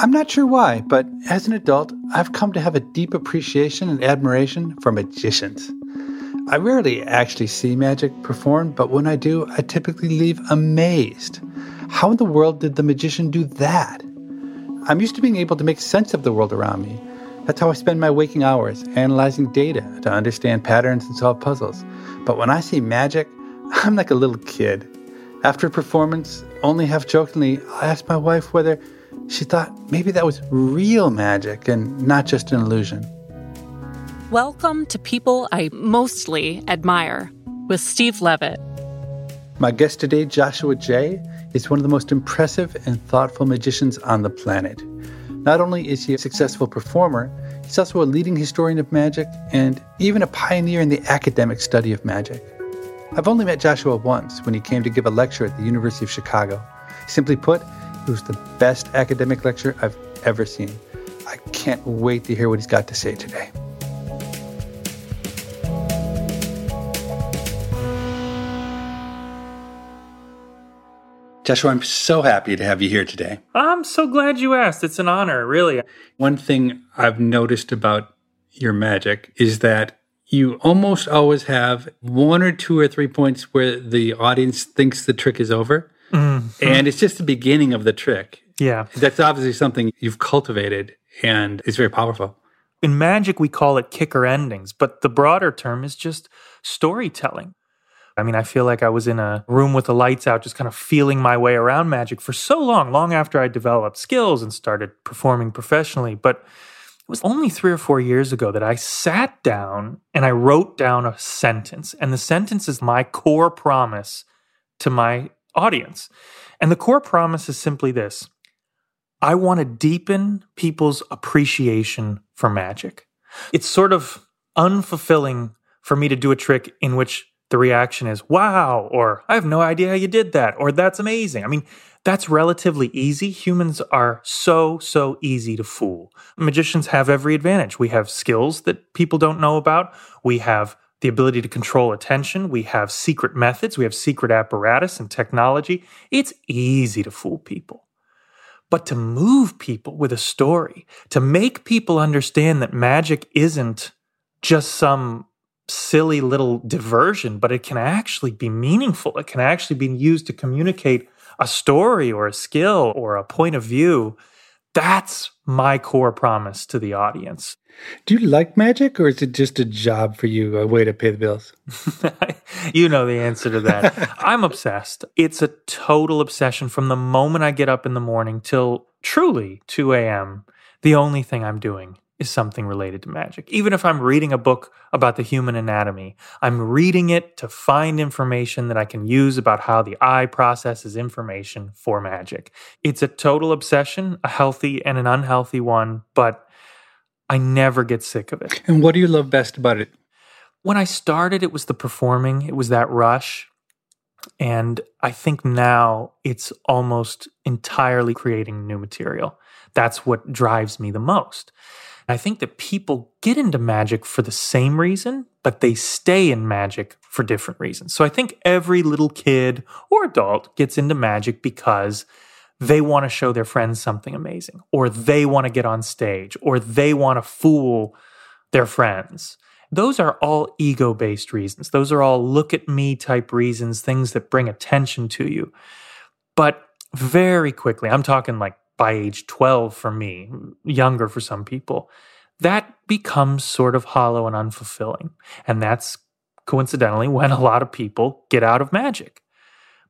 I'm not sure why, but as an adult, I've come to have a deep appreciation and admiration for magicians. I rarely actually see magic performed, but when I do, I typically leave amazed. How in the world did the magician do that? I'm used to being able to make sense of the world around me. That's how I spend my waking hours, analyzing data to understand patterns and solve puzzles. But when I see magic, I'm like a little kid. After a performance, only half jokingly, I ask my wife whether she thought maybe that was real magic and not just an illusion. Welcome to People I Mostly Admire with Steve Levitt. My guest today, Joshua Jay, is one of the most impressive and thoughtful magicians on the planet. Not only is he a successful performer, he's also a leading historian of magic and even a pioneer in the academic study of magic. I've only met Joshua once when he came to give a lecture at the University of Chicago. Simply put, it was the best academic lecture I've ever seen. I can't wait to hear what he's got to say today. Joshua, I'm so happy to have you here today. I'm so glad you asked. It's an honor, really. One thing I've noticed about your magic is that you almost always have one or two or three points where the audience thinks the trick is over. Mm-hmm. And it's just the beginning of the trick. Yeah. That's obviously something you've cultivated and it's very powerful. In magic, we call it kicker endings, but the broader term is just storytelling. I mean, I feel like I was in a room with the lights out, just kind of feeling my way around magic for so long, long after I developed skills and started performing professionally. But it was only three or four years ago that I sat down and I wrote down a sentence. And the sentence is my core promise to my audience. And the core promise is simply this I want to deepen people's appreciation for magic. It's sort of unfulfilling for me to do a trick in which the reaction is, wow, or I have no idea how you did that, or that's amazing. I mean, that's relatively easy. Humans are so, so easy to fool. Magicians have every advantage. We have skills that people don't know about. We have the ability to control attention. We have secret methods. We have secret apparatus and technology. It's easy to fool people. But to move people with a story, to make people understand that magic isn't just some silly little diversion, but it can actually be meaningful. It can actually be used to communicate a story or a skill or a point of view. That's my core promise to the audience. Do you like magic or is it just a job for you, a way to pay the bills? you know the answer to that. I'm obsessed. It's a total obsession from the moment I get up in the morning till truly 2 a.m. The only thing I'm doing is something related to magic. Even if I'm reading a book about the human anatomy, I'm reading it to find information that I can use about how the eye processes information for magic. It's a total obsession, a healthy and an unhealthy one, but I never get sick of it. And what do you love best about it? When I started, it was the performing, it was that rush. And I think now it's almost entirely creating new material. That's what drives me the most. I think that people get into magic for the same reason, but they stay in magic for different reasons. So I think every little kid or adult gets into magic because they want to show their friends something amazing, or they want to get on stage, or they want to fool their friends. Those are all ego based reasons. Those are all look at me type reasons, things that bring attention to you. But very quickly, I'm talking like by age 12 for me, younger for some people, that becomes sort of hollow and unfulfilling. And that's coincidentally when a lot of people get out of magic.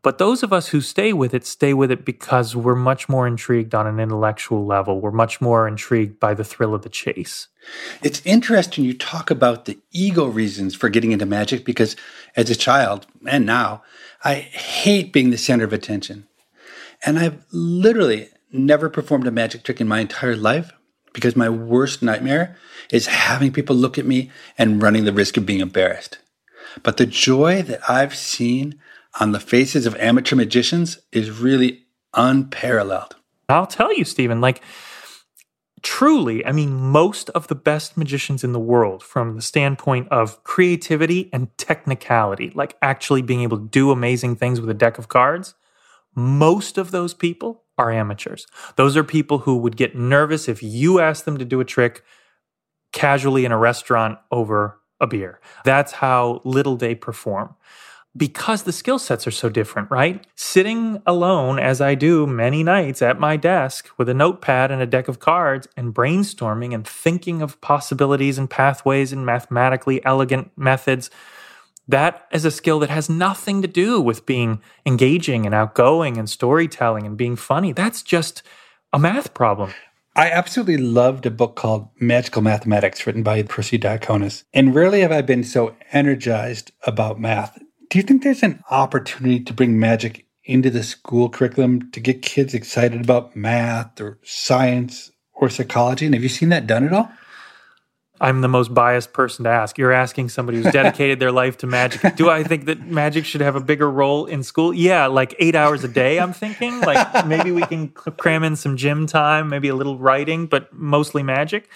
But those of us who stay with it stay with it because we're much more intrigued on an intellectual level. We're much more intrigued by the thrill of the chase. It's interesting you talk about the ego reasons for getting into magic because as a child and now, I hate being the center of attention. And I've literally never performed a magic trick in my entire life because my worst nightmare is having people look at me and running the risk of being embarrassed. But the joy that I've seen on the faces of amateur magicians is really unparalleled. I'll tell you, Stephen, like truly, I mean, most of the best magicians in the world, from the standpoint of creativity and technicality, like actually being able to do amazing things with a deck of cards, most of those people are amateurs. Those are people who would get nervous if you asked them to do a trick casually in a restaurant over a beer. That's how little they perform because the skill sets are so different, right? Sitting alone, as I do many nights at my desk with a notepad and a deck of cards and brainstorming and thinking of possibilities and pathways and mathematically elegant methods, that is a skill that has nothing to do with being engaging and outgoing and storytelling and being funny. That's just a math problem. I absolutely loved a book called Magical Mathematics written by Persi Diaconis. And rarely have I been so energized about math do you think there's an opportunity to bring magic into the school curriculum to get kids excited about math or science or psychology? And have you seen that done at all? I'm the most biased person to ask. You're asking somebody who's dedicated their life to magic. Do I think that magic should have a bigger role in school? Yeah, like eight hours a day, I'm thinking. Like maybe we can cram in some gym time, maybe a little writing, but mostly magic.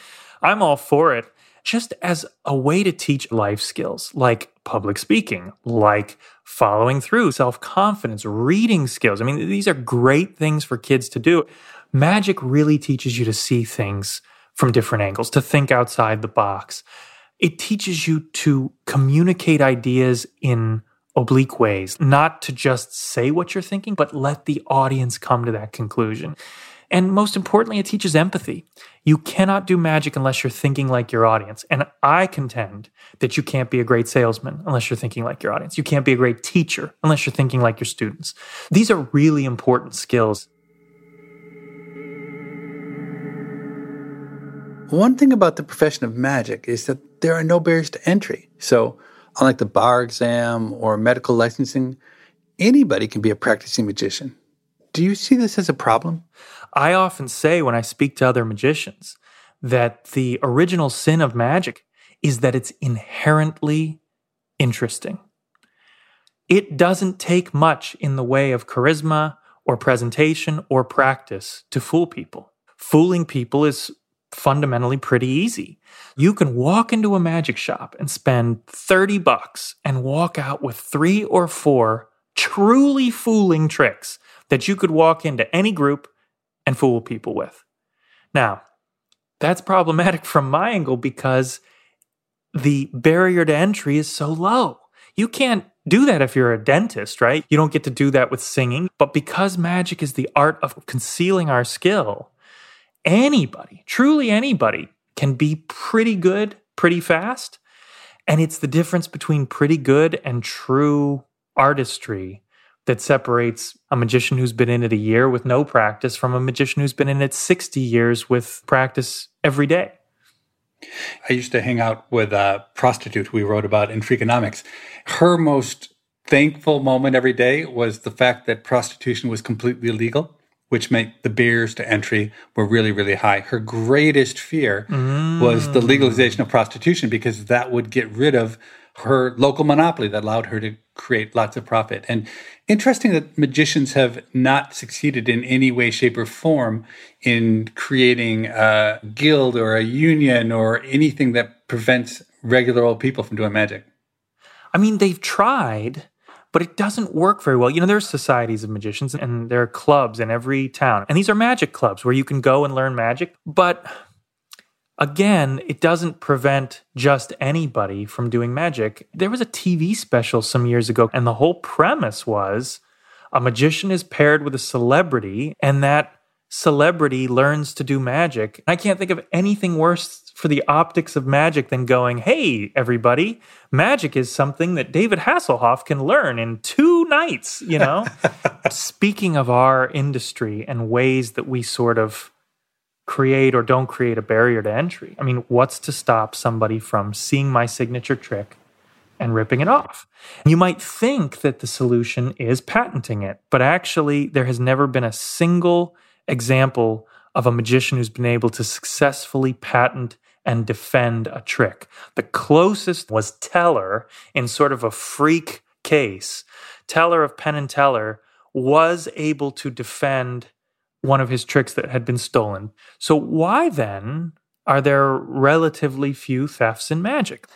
I'm all for it just as a way to teach life skills like public speaking, like following through, self confidence, reading skills. I mean, these are great things for kids to do. Magic really teaches you to see things from different angles, to think outside the box. It teaches you to communicate ideas in oblique ways, not to just say what you're thinking, but let the audience come to that conclusion. And most importantly, it teaches empathy. You cannot do magic unless you're thinking like your audience. And I contend that you can't be a great salesman unless you're thinking like your audience. You can't be a great teacher unless you're thinking like your students. These are really important skills. One thing about the profession of magic is that there are no barriers to entry. So, unlike the bar exam or medical licensing, anybody can be a practicing magician. Do you see this as a problem? I often say when I speak to other magicians that the original sin of magic is that it's inherently interesting. It doesn't take much in the way of charisma or presentation or practice to fool people. Fooling people is fundamentally pretty easy. You can walk into a magic shop and spend 30 bucks and walk out with three or four truly fooling tricks that you could walk into any group and fool people with. Now, that's problematic from my angle because the barrier to entry is so low. You can't do that if you're a dentist, right? You don't get to do that with singing. But because magic is the art of concealing our skill, anybody, truly anybody, can be pretty good pretty fast. And it's the difference between pretty good and true artistry that separates a magician who's been in it a year with no practice from a magician who's been in it 60 years with practice every day. I used to hang out with a prostitute we wrote about in Freakonomics. Her most thankful moment every day was the fact that prostitution was completely illegal, which meant the barriers to entry were really, really high. Her greatest fear mm. was the legalization of prostitution because that would get rid of her local monopoly that allowed her to create lots of profit. And interesting that magicians have not succeeded in any way, shape, or form in creating a guild or a union or anything that prevents regular old people from doing magic. I mean, they've tried, but it doesn't work very well. You know, there are societies of magicians and there are clubs in every town. And these are magic clubs where you can go and learn magic. But Again, it doesn't prevent just anybody from doing magic. There was a TV special some years ago, and the whole premise was a magician is paired with a celebrity and that celebrity learns to do magic. I can't think of anything worse for the optics of magic than going, hey, everybody, magic is something that David Hasselhoff can learn in two nights, you know? Speaking of our industry and ways that we sort of create or don't create a barrier to entry, I mean, what's to stop somebody from seeing my signature trick and ripping it off? You might think that the solution is patenting it, but actually, there has never been a single example of a magician who's been able to successfully patent and defend a trick. The closest was Teller in sort of a freak case. Teller of Penn and Teller was able to defend one of his tricks that had been stolen. So, why then are there relatively few thefts in magic?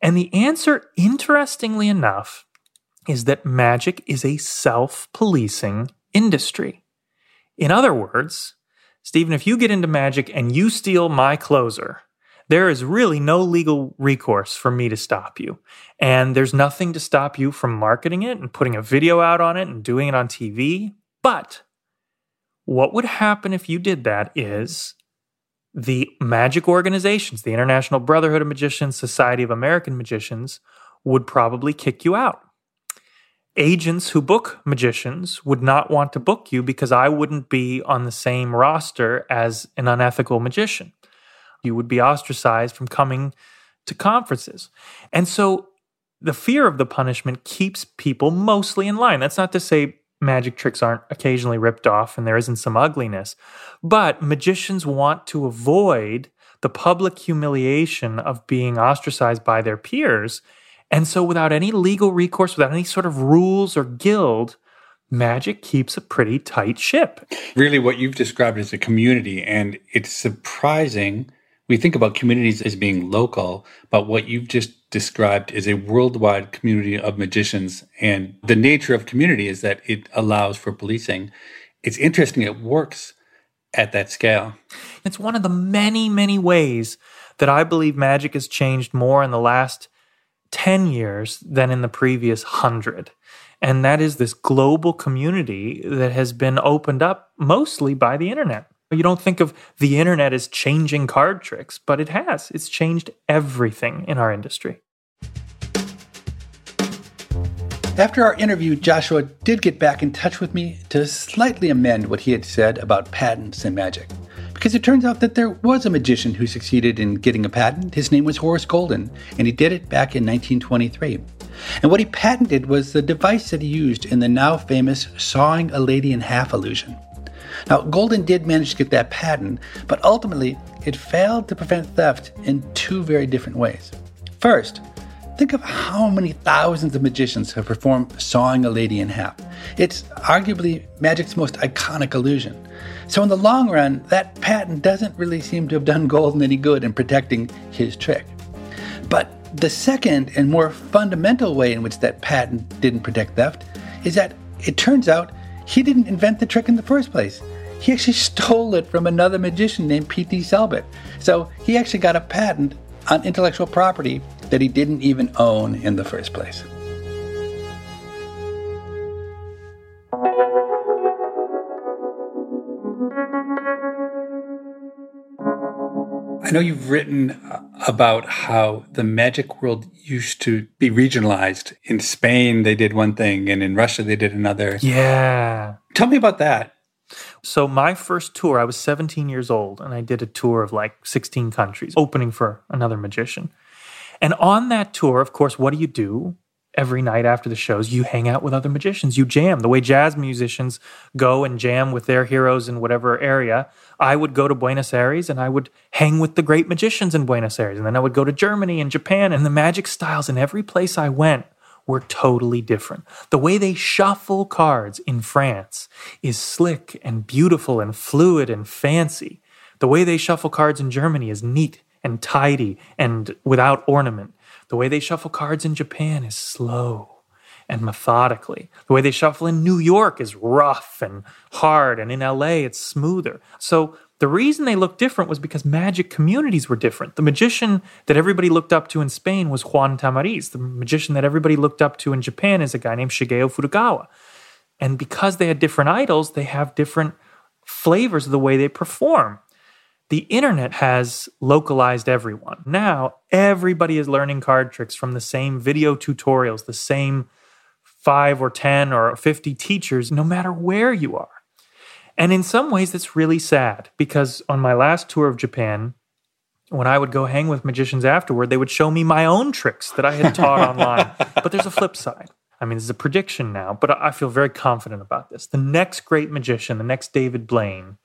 And the answer, interestingly enough, is that magic is a self policing industry. In other words, Stephen, if you get into magic and you steal my closer, there is really no legal recourse for me to stop you. And there's nothing to stop you from marketing it and putting a video out on it and doing it on TV. But what would happen if you did that is the magic organizations, the International Brotherhood of Magicians, Society of American Magicians, would probably kick you out agents who book magicians would not want to book you because I wouldn't be on the same roster as an unethical magician. You would be ostracized from coming to conferences. And so the fear of the punishment keeps people mostly in line. That's not to say magic tricks aren't occasionally ripped off and there isn't some ugliness, but magicians want to avoid the public humiliation of being ostracized by their peers and so, without any legal recourse, without any sort of rules or guild, magic keeps a pretty tight ship. Really, what you've described is a community, and it's surprising. We think about communities as being local, but what you've just described is a worldwide community of magicians. And the nature of community is that it allows for policing. It's interesting, it works at that scale. It's one of the many, many ways that I believe magic has changed more in the last 10 years than in the previous 100. And that is this global community that has been opened up mostly by the internet. You don't think of the internet as changing card tricks, but it has. It's changed everything in our industry. After our interview, Joshua did get back in touch with me to slightly amend what he had said about patents and magic because it turns out that there was a magician who succeeded in getting a patent. His name was Horace Goldin, and he did it back in 1923. And what he patented was the device that he used in the now famous sawing a lady in half illusion. Now, Goldin did manage to get that patent, but ultimately it failed to prevent theft in two very different ways. First, think of how many thousands of magicians have performed sawing a lady in half. It's arguably magic's most iconic illusion. So, in the long run, that patent doesn't really seem to have done Goldin any good in protecting his trick. But the second and more fundamental way in which that patent didn't protect theft is that it turns out he didn't invent the trick in the first place. He actually stole it from another magician named P.T. Selbit. So he actually got a patent on intellectual property that he didn't even own in the first place. I know you've written uh, about how the magic world used to be regionalized. In Spain, they did one thing, and in Russia, they did another. Yeah. Tell me about that. So, my first tour, I was 17 years old, and I did a tour of like 16 countries, opening for another magician. And on that tour, of course, what do you do? every night after the shows, you hang out with other magicians, you jam. The way jazz musicians go and jam with their heroes in whatever area, I would go to Buenos Aires and I would hang with the great magicians in Buenos Aires. And then I would go to Germany and Japan, and the magic styles in every place I went were totally different. The way they shuffle cards in France is slick and beautiful and fluid and fancy. The way they shuffle cards in Germany is neat and tidy and without ornament. The way they shuffle cards in Japan is slow and methodically. The way they shuffle in New York is rough and hard, and in LA it's smoother. So the reason they looked different was because magic communities were different. The magician that everybody looked up to in Spain was Juan Tamariz. The magician that everybody looked up to in Japan is a guy named Shigeo Futagawa. And because they had different idols, they have different flavors of the way they perform. The internet has localized everyone. Now, everybody is learning card tricks from the same video tutorials, the same five or 10 or 50 teachers, no matter where you are. And in some ways, that's really sad because on my last tour of Japan, when I would go hang with magicians afterward, they would show me my own tricks that I had taught online. But there's a flip side. I mean, this is a prediction now, but I feel very confident about this. The next great magician, the next David Blaine,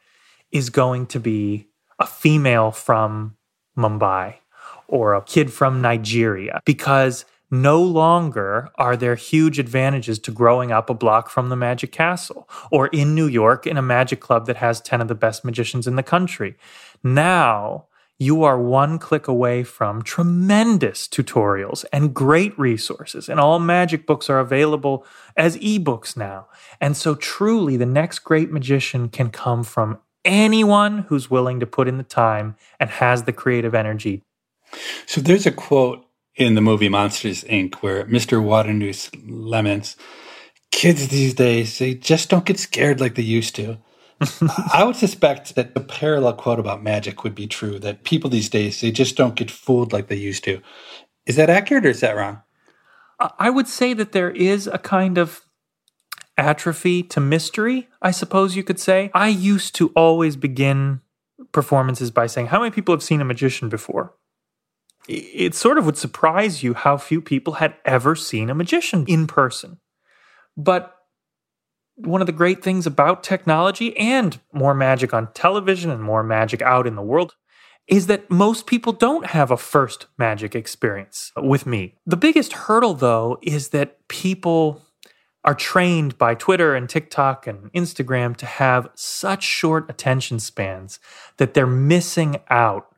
is going to be a female from Mumbai or a kid from Nigeria because no longer are there huge advantages to growing up a block from the Magic Castle or in New York in a magic club that has 10 of the best magicians in the country. Now, you are one click away from tremendous tutorials and great resources. And all magic books are available as ebooks now. And so, truly, the next great magician can come from anyone who's willing to put in the time and has the creative energy. So, there's a quote in the movie Monsters Inc., where Mr. Waternoose laments, Kids these days, they just don't get scared like they used to. I would suspect that the parallel quote about magic would be true that people these days, they just don't get fooled like they used to. Is that accurate or is that wrong? I would say that there is a kind of atrophy to mystery, I suppose you could say. I used to always begin performances by saying, How many people have seen a magician before? It sort of would surprise you how few people had ever seen a magician in person. But one of the great things about technology and more magic on television and more magic out in the world is that most people don't have a first magic experience with me. The biggest hurdle, though, is that people are trained by Twitter and TikTok and Instagram to have such short attention spans that they're missing out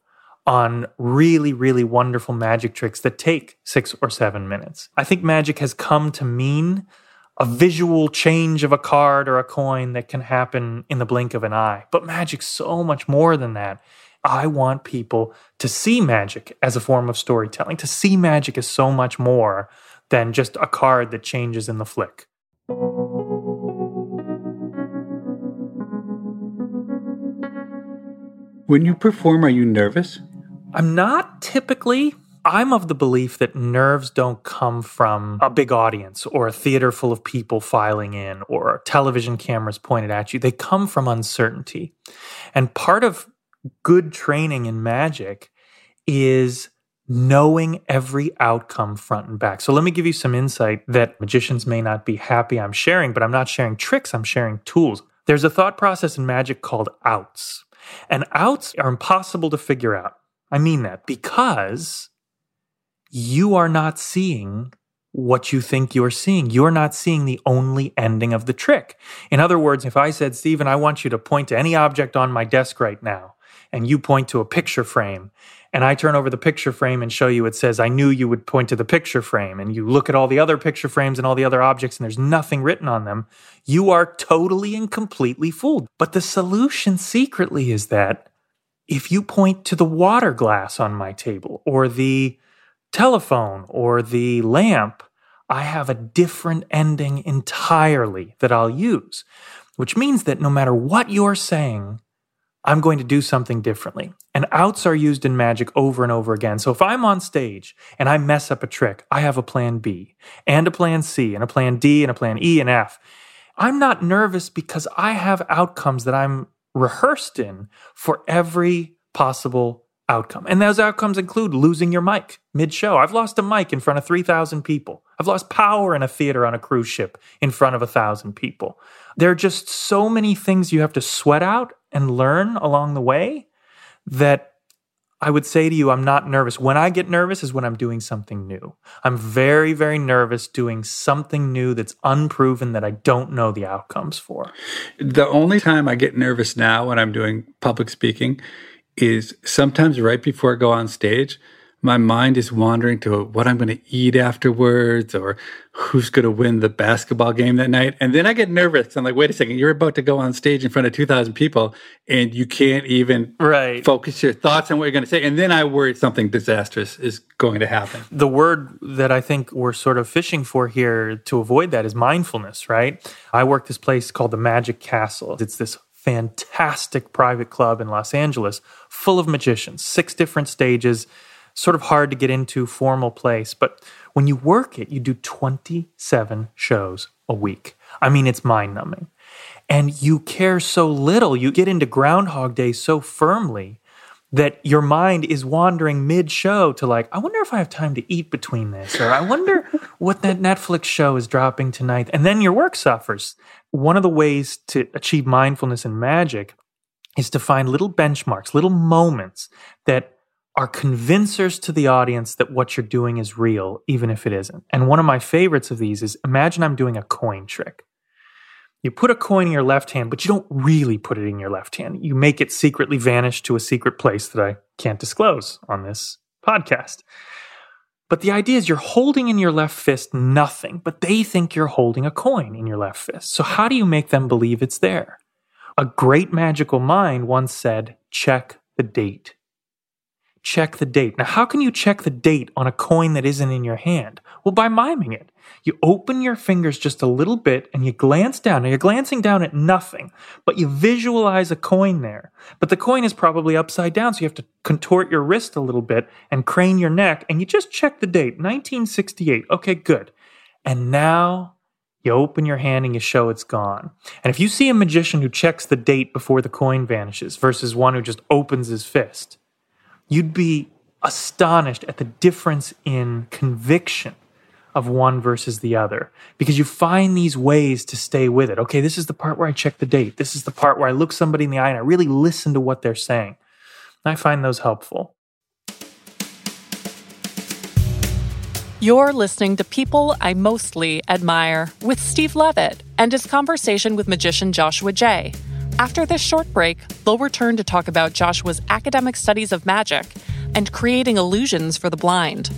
on really, really wonderful magic tricks that take six or seven minutes. I think magic has come to mean a visual change of a card or a coin that can happen in the blink of an eye. But magic's so much more than that. I want people to see magic as a form of storytelling, to see magic as so much more than just a card that changes in the flick. When you perform, are you nervous? I'm not typically. I'm of the belief that nerves don't come from a big audience or a theater full of people filing in or television cameras pointed at you. They come from uncertainty. And part of good training in magic is knowing every outcome front and back. So let me give you some insight that magicians may not be happy I'm sharing, but I'm not sharing tricks, I'm sharing tools. There's a thought process in magic called outs. And outs are impossible to figure out. I mean that because you are not seeing what you think you're seeing. You're not seeing the only ending of the trick. In other words, if I said, Stephen, I want you to point to any object on my desk right now, and you point to a picture frame, and I turn over the picture frame and show you it says, I knew you would point to the picture frame, and you look at all the other picture frames and all the other objects, and there's nothing written on them, you are totally and completely fooled. But the solution secretly is that if you point to the water glass on my table, or the telephone or the lamp, I have a different ending entirely that I'll use, which means that no matter what you're saying, I'm going to do something differently. And outs are used in magic over and over again. So if I'm on stage and I mess up a trick, I have a plan B and a plan C and a plan D and a plan E and F. I'm not nervous because I have outcomes that I'm rehearsed in for every possible outcome. And those outcomes include losing your mic mid show. I've lost a mic in front of 3,000 people. I've lost power in a theater on a cruise ship in front of a thousand people. There are just so many things you have to sweat out and learn along the way that I would say to you, I'm not nervous. When I get nervous is when I'm doing something new. I'm very, very nervous doing something new that's unproven that I don't know the outcomes for. The only time I get nervous now when I'm doing public speaking is sometimes right before I go on stage, my mind is wandering to what I'm going to eat afterwards or who's going to win the basketball game that night. And then I get nervous. I'm like, wait a second, you're about to go on stage in front of 2,000 people and you can't even right. focus your thoughts on what you're going to say. And then I worry something disastrous is going to happen. The word that I think we're sort of fishing for here to avoid that is mindfulness, right? I work this place called the Magic Castle. It's this fantastic private club in Los Angeles full of magicians, six different stages sort of hard to get into formal place. But when you work it, you do 27 shows a week. I mean, it's mind numbing. And you care so little. You get into Groundhog Day so firmly that your mind is wandering mid show to like, I wonder if I have time to eat between this, or I wonder what that Netflix show is dropping tonight. And then your work suffers. One of the ways to achieve mindfulness and magic is to find little benchmarks, little moments that are convincers to the audience that what you're doing is real, even if it isn't. And one of my favorites of these is imagine I'm doing a coin trick. You put a coin in your left hand, but you don't really put it in your left hand. You make it secretly vanish to a secret place that I can't disclose on this podcast. But the idea is you're holding in your left fist nothing, but they think you're holding a coin in your left fist. So, how do you make them believe it's there? A great magical mind once said, check the date check the date. Now, how can you check the date on a coin that isn't in your hand? Well, by miming it. You open your fingers just a little bit and you glance down. Now, you're glancing down at nothing, but you visualize a coin there. But the coin is probably upside down, so you have to contort your wrist a little bit and crane your neck, and you just check the date 1968. Okay, good. And now you open your hand and you show it's gone. And if you see a magician who checks the date before the coin vanishes versus one who just opens his fist, you'd be astonished at the difference in conviction of one versus the other because you find these ways to stay with it. Okay, this is the part where I check the date. This is the part where I look somebody in the eye and I really listen to what they're saying. I find those helpful. You're listening to People I Mostly Admire with Steve Levitt and his conversation with magician Joshua Jay. After this short break, they'll return to talk about Joshua's academic studies of magic and creating illusions for the blind.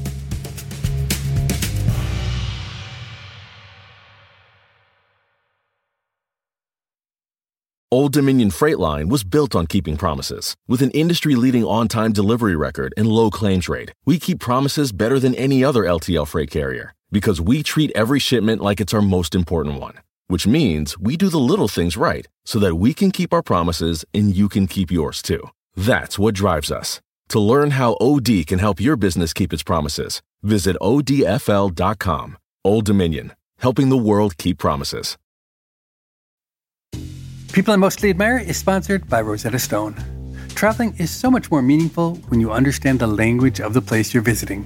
Old Dominion Freight Line was built on keeping promises. With an industry leading on time delivery record and low claims rate, we keep promises better than any other LTL freight carrier because we treat every shipment like it's our most important one which means we do the little things right so that we can keep our promises and you can keep yours too. That's what drives us. To learn how OD can help your business keep its promises, visit odfl.com. Old Dominion, helping the world keep promises. People I Mostly Admire is sponsored by Rosetta Stone. Traveling is so much more meaningful when you understand the language of the place you're visiting.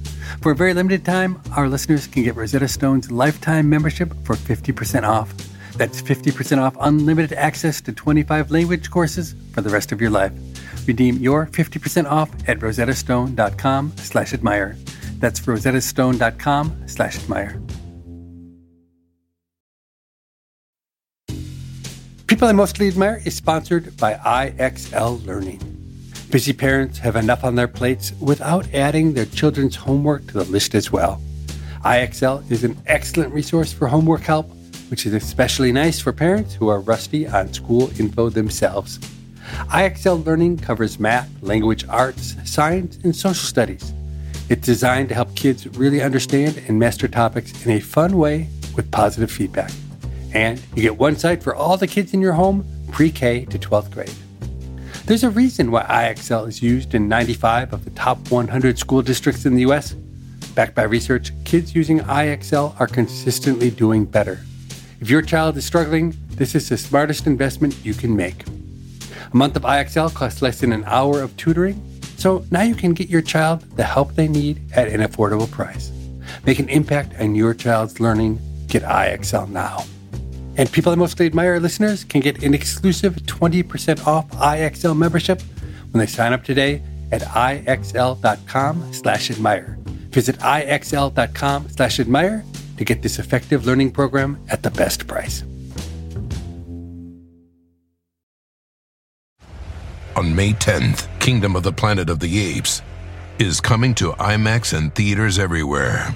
For a very limited time, our listeners can get Rosetta Stone's lifetime membership for 50% off. That's 50% off unlimited access to 25 language courses for the rest of your life. Redeem your 50% off at rosettastone.com slash admire. That's rosettastone.com slash admire. People I Mostly Admire is sponsored by IXL Learning. Busy parents have enough on their plates without adding their children's homework to the list as well. IXL is an excellent resource for homework help, which is especially nice for parents who are rusty on school info themselves. IXL Learning covers math, language arts, science, and social studies. It's designed to help kids really understand and master topics in a fun way with positive feedback. And you get one site for all the kids in your home, pre K to 12th grade. There's a reason why IXL is used in 95 of the top 100 school districts in the US. Backed by research, kids using IXL are consistently doing better. If your child is struggling, this is the smartest investment you can make. A month of IXL costs less than an hour of tutoring, so now you can get your child the help they need at an affordable price. Make an impact on your child's learning. Get IXL now. And people I mostly admire listeners can get an exclusive 20% off IXL membership when they sign up today at IXL.com slash admire. Visit IXL.com slash admire to get this effective learning program at the best price. On May 10th, Kingdom of the Planet of the Apes is coming to IMAX and theaters everywhere.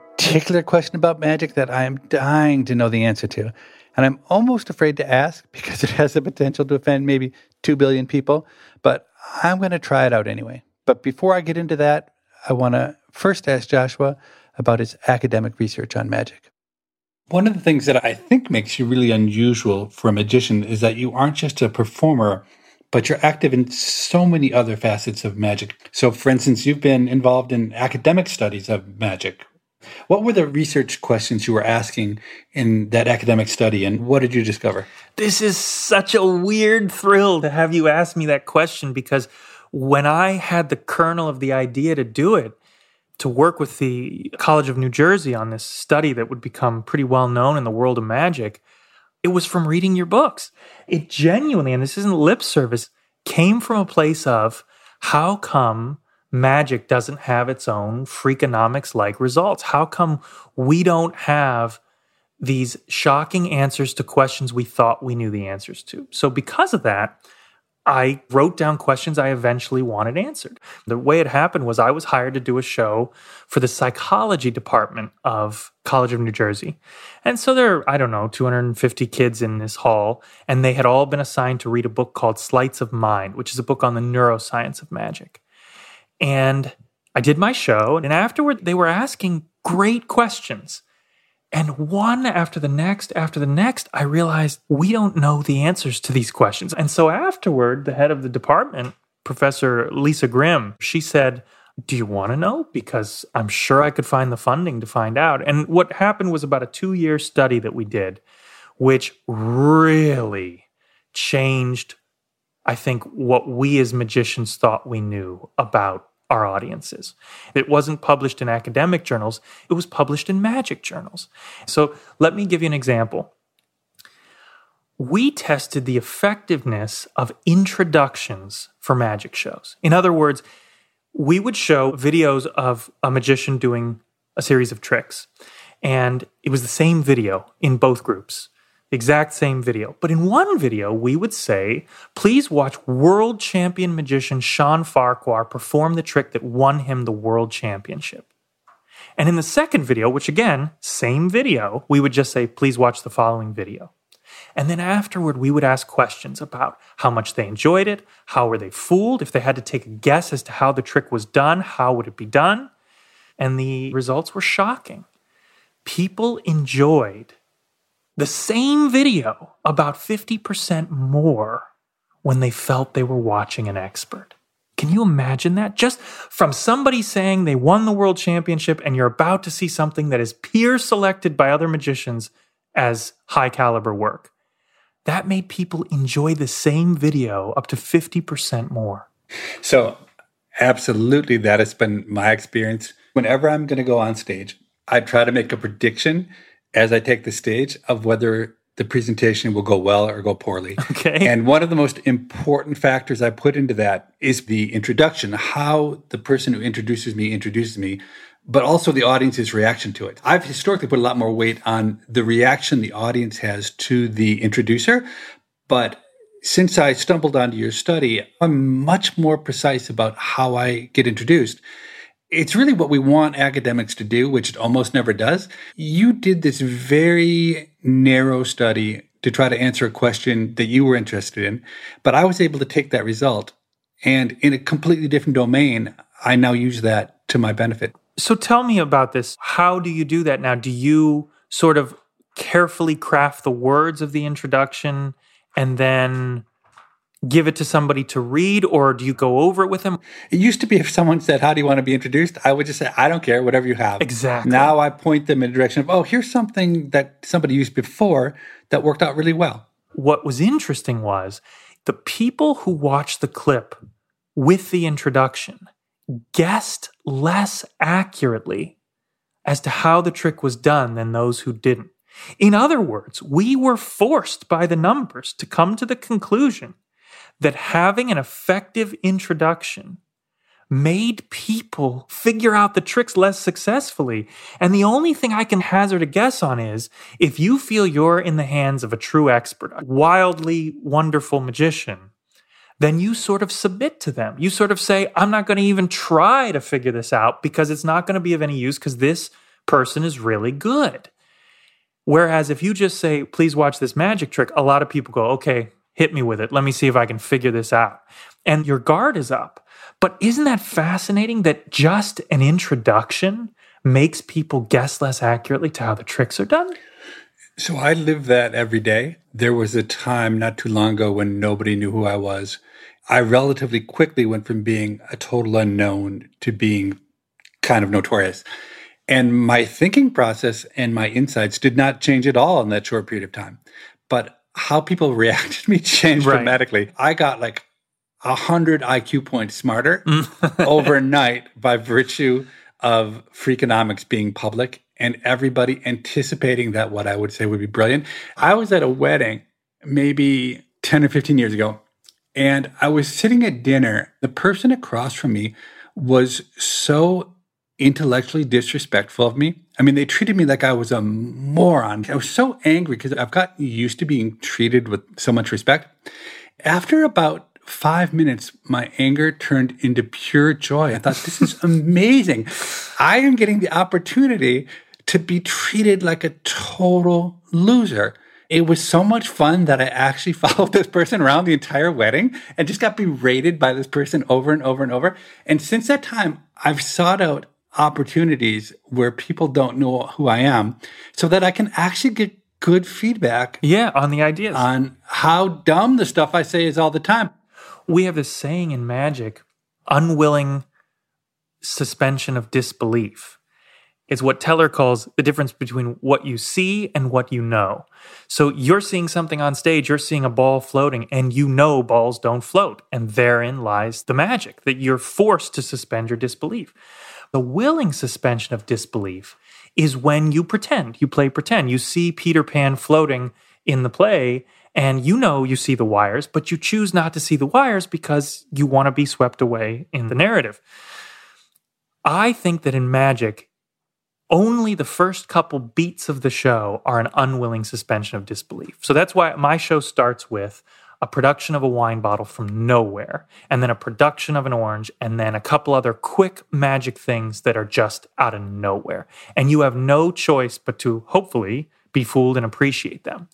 question about magic that I am dying to know the answer to. And I'm almost afraid to ask because it has the potential to offend maybe 2 billion people. But I'm going to try it out anyway. But before I get into that, I want to first ask Joshua about his academic research on magic. One of the things that I think makes you really unusual for a magician is that you aren't just a performer, but you're active in so many other facets of magic. So, for instance, you've been involved in academic studies of magic. What were the research questions you were asking in that academic study, and what did you discover? This is such a weird thrill to have you ask me that question because when I had the kernel of the idea to do it, to work with the College of New Jersey on this study that would become pretty well known in the world of magic, it was from reading your books. It genuinely, and this isn't lip service, came from a place of how come magic doesn't have its own freakonomics like results? How come we don't have these shocking answers to questions we thought we knew the answers to? So, because of that, I wrote down questions I eventually wanted answered. The way it happened was I was hired to do a show for the psychology department of College of New Jersey. And so there are, I don't know, 250 kids in this hall, and they had all been assigned to read a book called Sleights of Mind, which is a book on the neuroscience of magic. And I did my show, and afterward, they were asking great questions. And one after the next, after the next, I realized we don't know the answers to these questions. And so afterward, the head of the department, Professor Lisa Grimm, she said, Do you want to know? Because I'm sure I could find the funding to find out. And what happened was about a two year study that we did, which really changed, I think, what we as magicians thought we knew about our audiences. It wasn't published in academic journals, it was published in magic journals. So let me give you an example. We tested the effectiveness of introductions for magic shows. In other words, we would show videos of a magician doing a series of tricks, and it was the same video in both groups exact same video. But in one video, we would say, please watch world champion magician Shawn Farquhar perform the trick that won him the world championship. And in the second video, which again, same video, we would just say, please watch the following video. And then afterward, we would ask questions about how much they enjoyed it, how were they fooled, if they had to take a guess as to how the trick was done, how would it be done? And the results were shocking. People enjoyed the same video about 50% more when they felt they were watching an expert. Can you imagine that? Just from somebody saying they won the world championship and you're about to see something that is peer selected by other magicians as high caliber work. That made people enjoy the same video up to 50% more. So, absolutely, that has been my experience. Whenever I'm going to go on stage, I try to make a prediction as I take the stage of whether the presentation will go well or go poorly. Okay. And one of the most important factors I put into that is the introduction, how the person who introduces me introduces me, but also the audience's reaction to it. I've historically put a lot more weight on the reaction the audience has to the introducer, but since I stumbled onto your study, I'm much more precise about how I get introduced it's really what we want academics to do, which it almost never does. You did this very narrow study to try to answer a question that you were interested in, but I was able to take that result and in a completely different domain, I now use that to my benefit. So tell me about this. How do you do that now? Do you sort of carefully craft the words of the introduction and then give it to somebody to read or do you go over it with them? It used to be if someone said, How do you want to be introduced? I would just say, I don't care, whatever you have. Exactly. Now I point them in the direction of, Oh, here's something that somebody used before that worked out really well. What was interesting was the people who watched the clip with the introduction guessed less accurately as to how the trick was done than those who didn't. In other words, we were forced by the numbers to come to the conclusion that having an effective introduction made people figure out the tricks less successfully. And the only thing I can hazard a guess on is if you feel you're in the hands of a true expert, a wildly wonderful magician, then you sort of submit to them. You sort of say, I'm not going to even try to figure this out because it's not going to be of any use because this person is really good. Whereas if you just say, please watch this magic trick, a lot of people go, okay, hit me with it. Let me see if I can figure this out. And your guard is up. But isn't that fascinating that just an introduction makes people guess less accurately to how the tricks are done? So I live that every day. There was a time not too long ago when nobody knew who I was. I relatively quickly went from being a total unknown to being kind of notorious. And my thinking process and my insights did not change at all in that short period of time. But how people reacted to me changed right. dramatically. I got like a hundred IQ points smarter mm. overnight by virtue of Freakonomics being public and everybody anticipating that what I would say would be brilliant. I was at a wedding maybe 10 or 15 years ago, and I was sitting at dinner. The person across from me was so intellectually disrespectful of me. I mean, they treated me like I was a moron. I was so angry because I've gotten used to being treated with so much respect. After about five minutes, my anger turned into pure joy. I thought, this is amazing. I am getting the opportunity to be treated like a total loser. It was so much fun that I actually followed this person around the entire wedding and just got berated by this person over and over and over. And since that time, I've sought out opportunities where people don't know who I am so that I can actually get good feedback. Yeah, on the ideas. On how dumb the stuff I say is all the time. We have this saying in magic unwilling suspension of disbelief. It's what Teller calls the difference between what you see and what you know. So you're seeing something on stage, you're seeing a ball floating, and you know balls don't float. And therein lies the magic that you're forced to suspend your disbelief. The willing suspension of disbelief is when you pretend, you play pretend. You see Peter Pan floating in the play, and you know you see the wires, but you choose not to see the wires because you want to be swept away in the narrative. I think that in magic, only the first couple beats of the show are an unwilling suspension of disbelief. So that's why my show starts with a production of a wine bottle from nowhere, and then a production of an orange, and then a couple other quick magic things that are just out of nowhere. And you have no choice but to hopefully be fooled and appreciate them.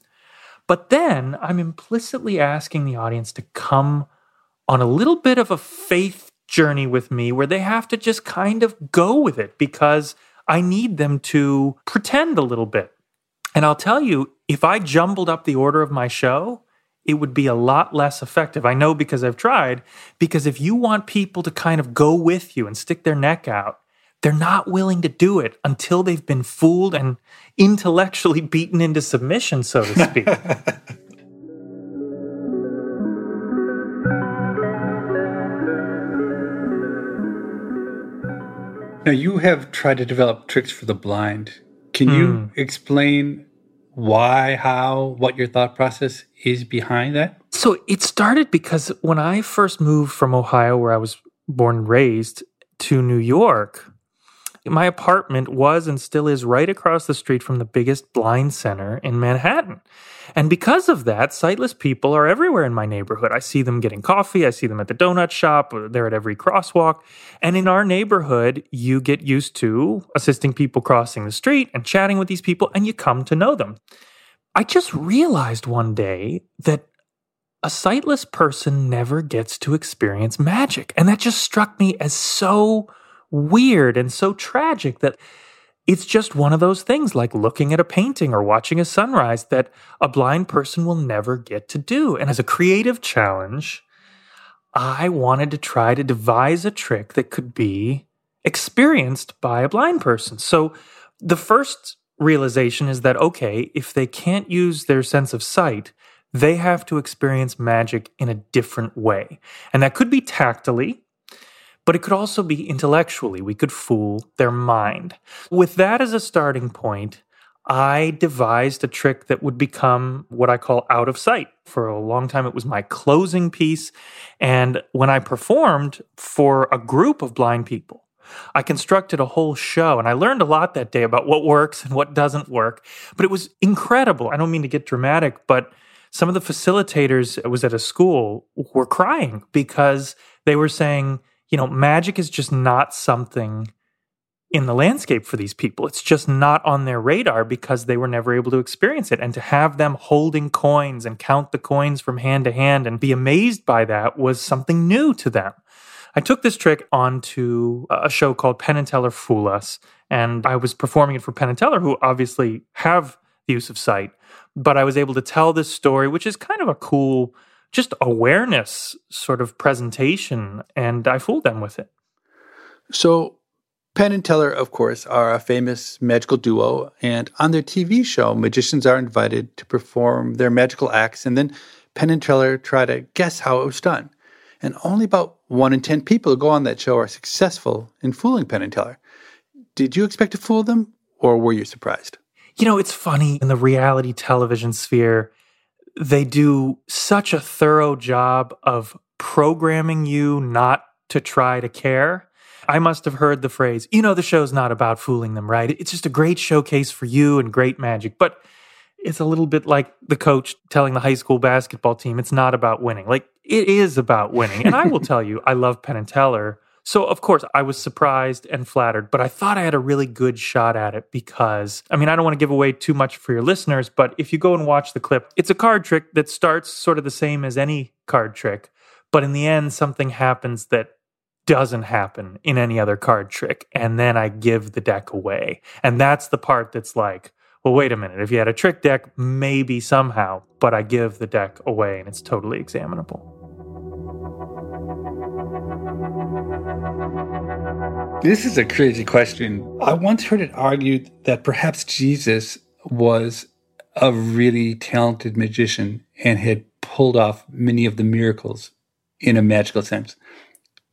But then I'm implicitly asking the audience to come on a little bit of a faith journey with me where they have to just kind of go with it because I need them to pretend a little bit. And I'll tell you, if I jumbled up the order of my show, it would be a lot less effective. I know because I've tried, because if you want people to kind of go with you and stick their neck out, they're not willing to do it until they've been fooled and intellectually beaten into submission, so to speak. now, you have tried to develop tricks for the blind. Can mm. you hmm. explain why, how, what your thought process is behind that? So it started because when I first moved from Ohio, where I was born and raised, to New York, my apartment was and still is right across the street from the biggest blind center in Manhattan. And because of that, sightless people are everywhere in my neighborhood. I see them getting coffee, I see them at the donut shop, they're at every crosswalk. And in our neighborhood, you get used to assisting people crossing the street and chatting with these people, and you come to know them. I just realized one day that a sightless person never gets to experience magic. And that just struck me as so weird and so tragic that it's just one of those things like looking at a painting or watching a sunrise that a blind person will never get to do. And as a creative challenge, I wanted to try to devise a trick that could be experienced by a blind person. So the first realization is that, okay, if they can't use their sense of sight, they have to experience magic in a different way. And that could be tactily, but it could also be intellectually. We could fool their mind. With that as a starting point, I devised a trick that would become what I call out of sight. For a long time, it was my closing piece. And when I performed for a group of blind people, I constructed a whole show and I learned a lot that day about what works and what doesn't work. But it was incredible. I don't mean to get dramatic, but some of the facilitators, it was at a school, were crying because they were saying, you know, magic is just not something in the landscape for these people. It's just not on their radar because they were never able to experience it. And to have them holding coins and count the coins from hand to hand and be amazed by that was something new to them. I took this trick onto a show called Penn and Teller Fool Us, and I was performing it for Penn and Teller, who obviously have the use of sight. But I was able to tell this story, which is kind of a cool just awareness sort of presentation, and I fooled them with it. So, Penn and Teller, of course, are a famous magical duo, and on their TV show, magicians are invited to perform their magical acts, and then Penn and Teller try to guess how it was done. And only about one in 10 people who go on that show are successful in fooling Penn and Teller. Did you expect to fool them, or were you surprised? You know, it's funny in the reality television sphere they do such a thorough job of programming you not to try to care. I must have heard the phrase, you know, the show's not about fooling them, right? It's just a great showcase for you and great magic. But it's a little bit like the coach telling the high school basketball team it's not about winning. Like it is about winning. And I will tell you, I love Penn and Teller so, of course, I was surprised and flattered, but I thought I had a really good shot at it because, I mean, I don't want to give away too much for your listeners, but if you go and watch the clip, it's a card trick that starts sort of the same as any card trick, but in the end, something happens that doesn't happen in any other card trick. And then I give the deck away. And that's the part that's like, well, wait a minute. If you had a trick deck, maybe somehow, but I give the deck away and it's totally examinable. This is a crazy question. I once heard it argued that perhaps Jesus was a really talented magician and had pulled off many of the miracles in a magical sense.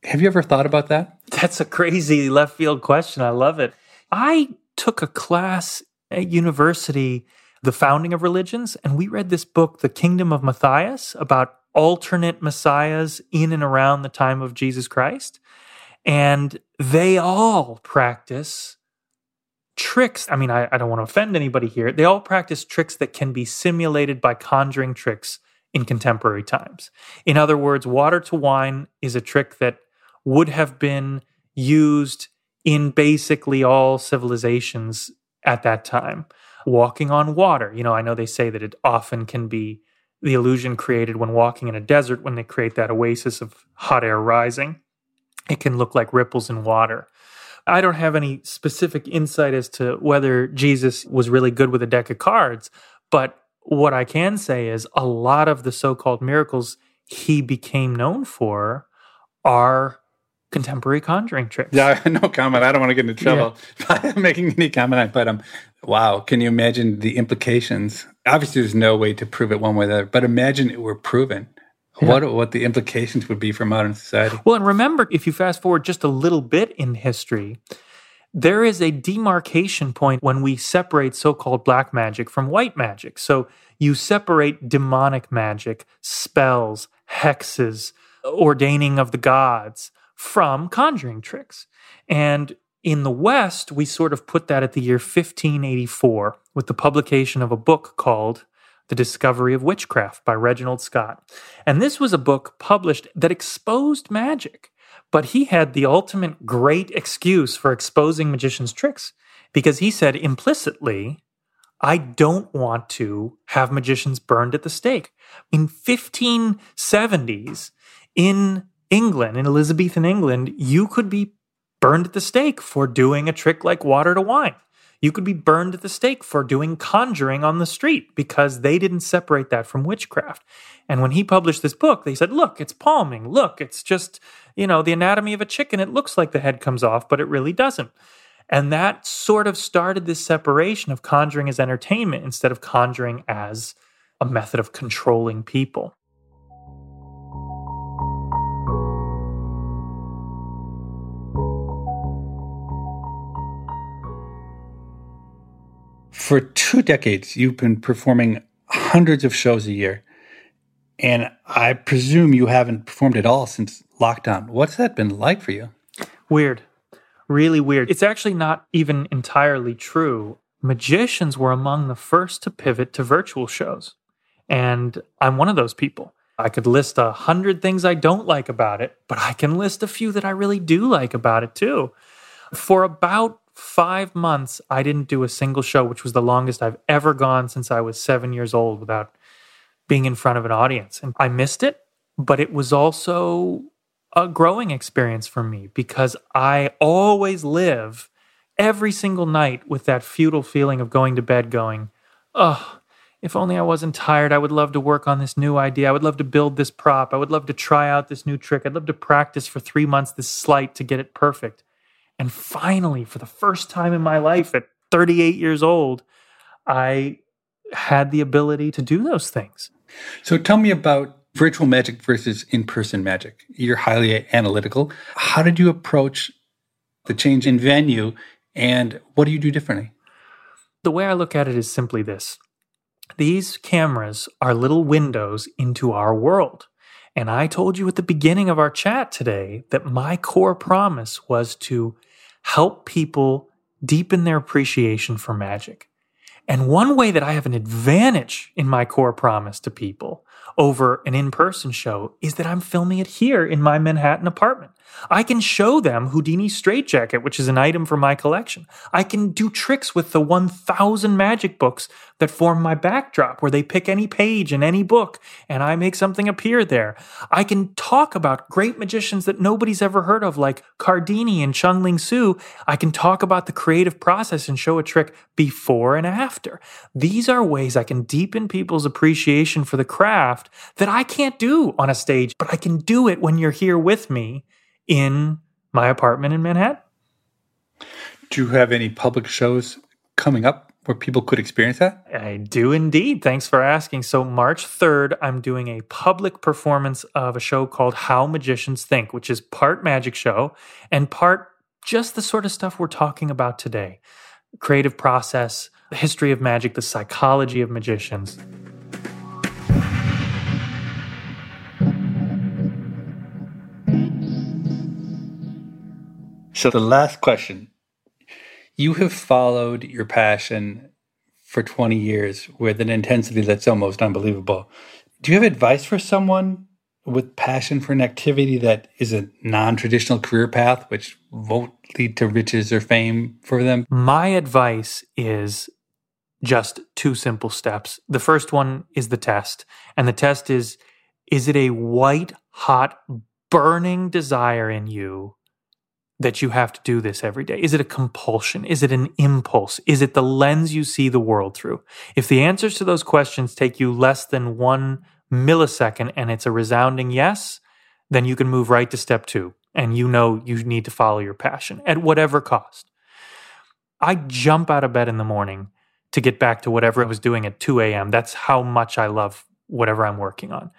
Have you ever thought about that? That's a crazy left field question. I love it. I took a class at university, The Founding of Religions, and we read this book, The Kingdom of Matthias, about alternate messiahs in and around the time of Jesus Christ. And they all practice tricks. I mean, I, I don't want to offend anybody here. They all practice tricks that can be simulated by conjuring tricks in contemporary times. In other words, water to wine is a trick that would have been used in basically all civilizations at that time. Walking on water, you know, I know they say that it often can be the illusion created when walking in a desert when they create that oasis of hot air rising it can look like ripples in water. I don't have any specific insight as to whether Jesus was really good with a deck of cards, but what I can say is a lot of the so called miracles he became known for are contemporary conjuring tricks. Yeah, no comment. I don't want to get into trouble yeah. by making any comment. But um, wow, can you imagine the implications? Obviously, there's no way to prove it one way or the other, but imagine it were proven. Yeah. What what the implications would be for modern society? Well, and remember, if you fast forward just a little bit in history, there is a demarcation point when we separate so-called black magic from white magic. So you separate demonic magic, spells, hexes, ordaining of the gods from conjuring tricks. And in the West, we sort of put that at the year 1584 with the publication of a book called the Discovery of Witchcraft by Reginald Scot. And this was a book published that exposed magic, but he had the ultimate great excuse for exposing magicians' tricks because he said implicitly, I don't want to have magicians burned at the stake. In 1570s, in England, in Elizabethan England, you could be burned at the stake for doing a trick like water to wine. You could be burned at the stake for doing conjuring on the street because they didn't separate that from witchcraft. And when he published this book, they said, look, it's palming. Look, it's just, you know, the anatomy of a chicken. It looks like the head comes off, but it really doesn't. And that sort of started this separation of conjuring as entertainment instead of conjuring as a method of controlling people. For two decades, you've been performing hundreds of shows a year. And I presume you haven't performed at all since lockdown. What's that been like for you? Weird. Really weird. It's actually not even entirely true. Magicians were among the first to pivot to virtual shows. And I'm one of those people. I could list a hundred things I don't like about it, but I can list a few that I really do like about it too. For about five months, I didn't do a single show, which was the longest I've ever gone since I was seven years old without being in front of an audience. And I missed it, but it was also a growing experience for me because I always live every single night with that futile feeling of going to bed going, oh, if only I wasn't tired, I would love to work on this new idea. I would love to build this prop. I would love to try out this new trick. I'd love to practice for three months this sleight to get it perfect. And finally, for the first time in my life at 38 years old, I had the ability to do those things. So tell me about virtual magic versus in person magic. You're highly analytical. How did you approach the change in venue and what do you do differently? The way I look at it is simply this these cameras are little windows into our world. And I told you at the beginning of our chat today that my core promise was to help people deepen their appreciation for magic. And one way that I have an advantage in my core promise to people over an in person show is that I'm filming it here in my Manhattan apartment. I can show them Houdini's straitjacket, which is an item from my collection. I can do tricks with the 1000 magic books that form my backdrop, where they pick any page in any book and I make something appear there. I can talk about great magicians that nobody's ever heard of, like Cardini and Chung Ling Soo. I can talk about the creative process and show a trick before and after. These are ways I can deepen people's appreciation for the craft that I can't do on a stage, but I can do it when you're here with me in my apartment in Manhattan. Do you have any public shows coming up where people could experience that? I do indeed. Thanks for asking. So, March 3rd, I'm doing a public performance of a show called How Magicians Think, which is part magic show and part just the sort of stuff we're talking about today creative process, the history of magic, the psychology of magicians. So, the last question you have followed your passion for 20 years with an intensity that's almost unbelievable. Do you have advice for someone with passion for an activity that is a non traditional career path, which won't lead to riches or fame for them? My advice is just two simple steps. The first one is the test. And the test is is it a white hot, burning desire in you that you have to do this every day? Is it a compulsion? Is it an impulse? Is it the lens you see the world through? If the answers to those questions take you less than one millisecond and it's a resounding yes, then you can move right to step two and you know you need to follow your passion at whatever cost. I jump out of bed in the morning to get back to whatever I was doing at 2 a.m. That's how much I love whatever I'm working on.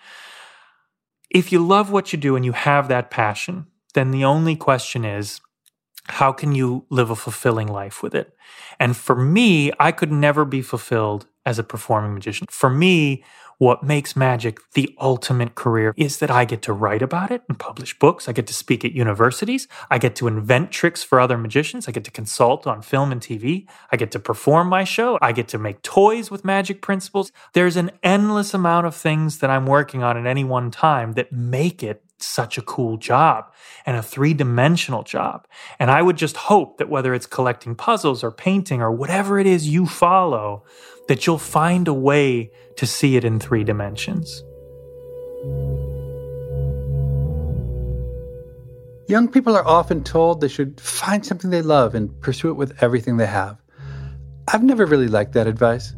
If you love what you do and you have that passion, then the only question is how can you live a fulfilling life with it? And for me, I could never be fulfilled as a performing magician. For me, what makes magic the ultimate career is that I get to write about it and publish books. I get to speak at universities. I get to invent tricks for other magicians. I get to consult on film and TV. I get to perform my show. I get to make toys with magic principles. There's an endless amount of things that I'm working on at any one time that make it such a cool job and a three dimensional job. And I would just hope that whether it's collecting puzzles or painting or whatever it is you follow, that you'll find a way to see it in three dimensions. Young people are often told they should find something they love and pursue it with everything they have. I've never really liked that advice.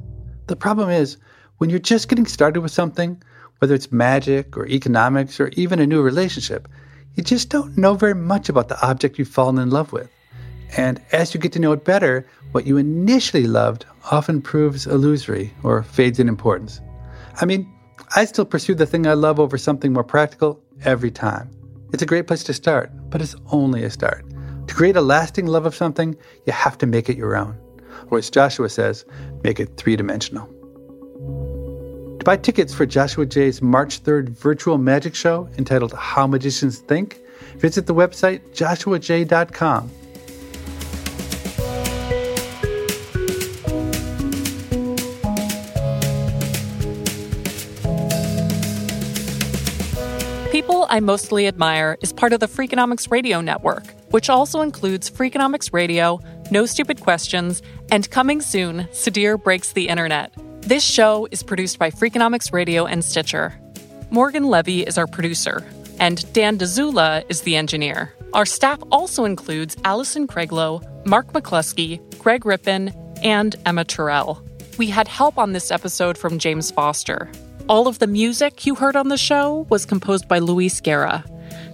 The problem is, when you're just getting started with something, whether it's magic or economics or even a new relationship, you just don't know very much about the object you've fallen in love with. And as you get to know it better, what you initially loved often proves illusory or fades in importance. I mean, I still pursue the thing I love over something more practical every time. It's a great place to start, but it's only a start. To create a lasting love of something, you have to make it your own. Or as Joshua says, make it three dimensional. Buy tickets for Joshua Jay's March 3rd virtual magic show entitled How Magicians Think, visit the website joshuajay.com People I Mostly Admire is part of the Freakonomics Radio Network, which also includes Freakonomics Radio, No Stupid Questions, and coming soon, Sudhir Breaks the Internet. This show is produced by Freakonomics Radio and Stitcher. Morgan Levy is our producer, and Dan Dzula is the engineer. Our staff also includes Allison Craiglow, Mark McCluskey, Greg Rippin, and Emma Terrell. We had help on this episode from James Foster. All of the music you heard on the show was composed by Luis Guerra.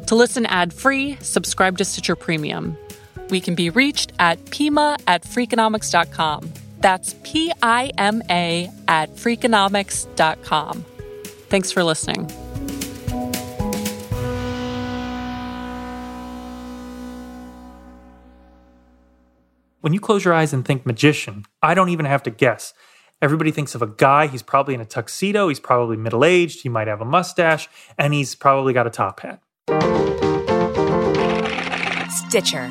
To listen ad free, subscribe to Stitcher Premium. We can be reached at pima at freakonomics.com. That's P I M A at freakonomics.com. Thanks for listening. When you close your eyes and think magician, I don't even have to guess. Everybody thinks of a guy, he's probably in a tuxedo, he's probably middle aged, he might have a mustache, and he's probably got a top hat. Stitcher.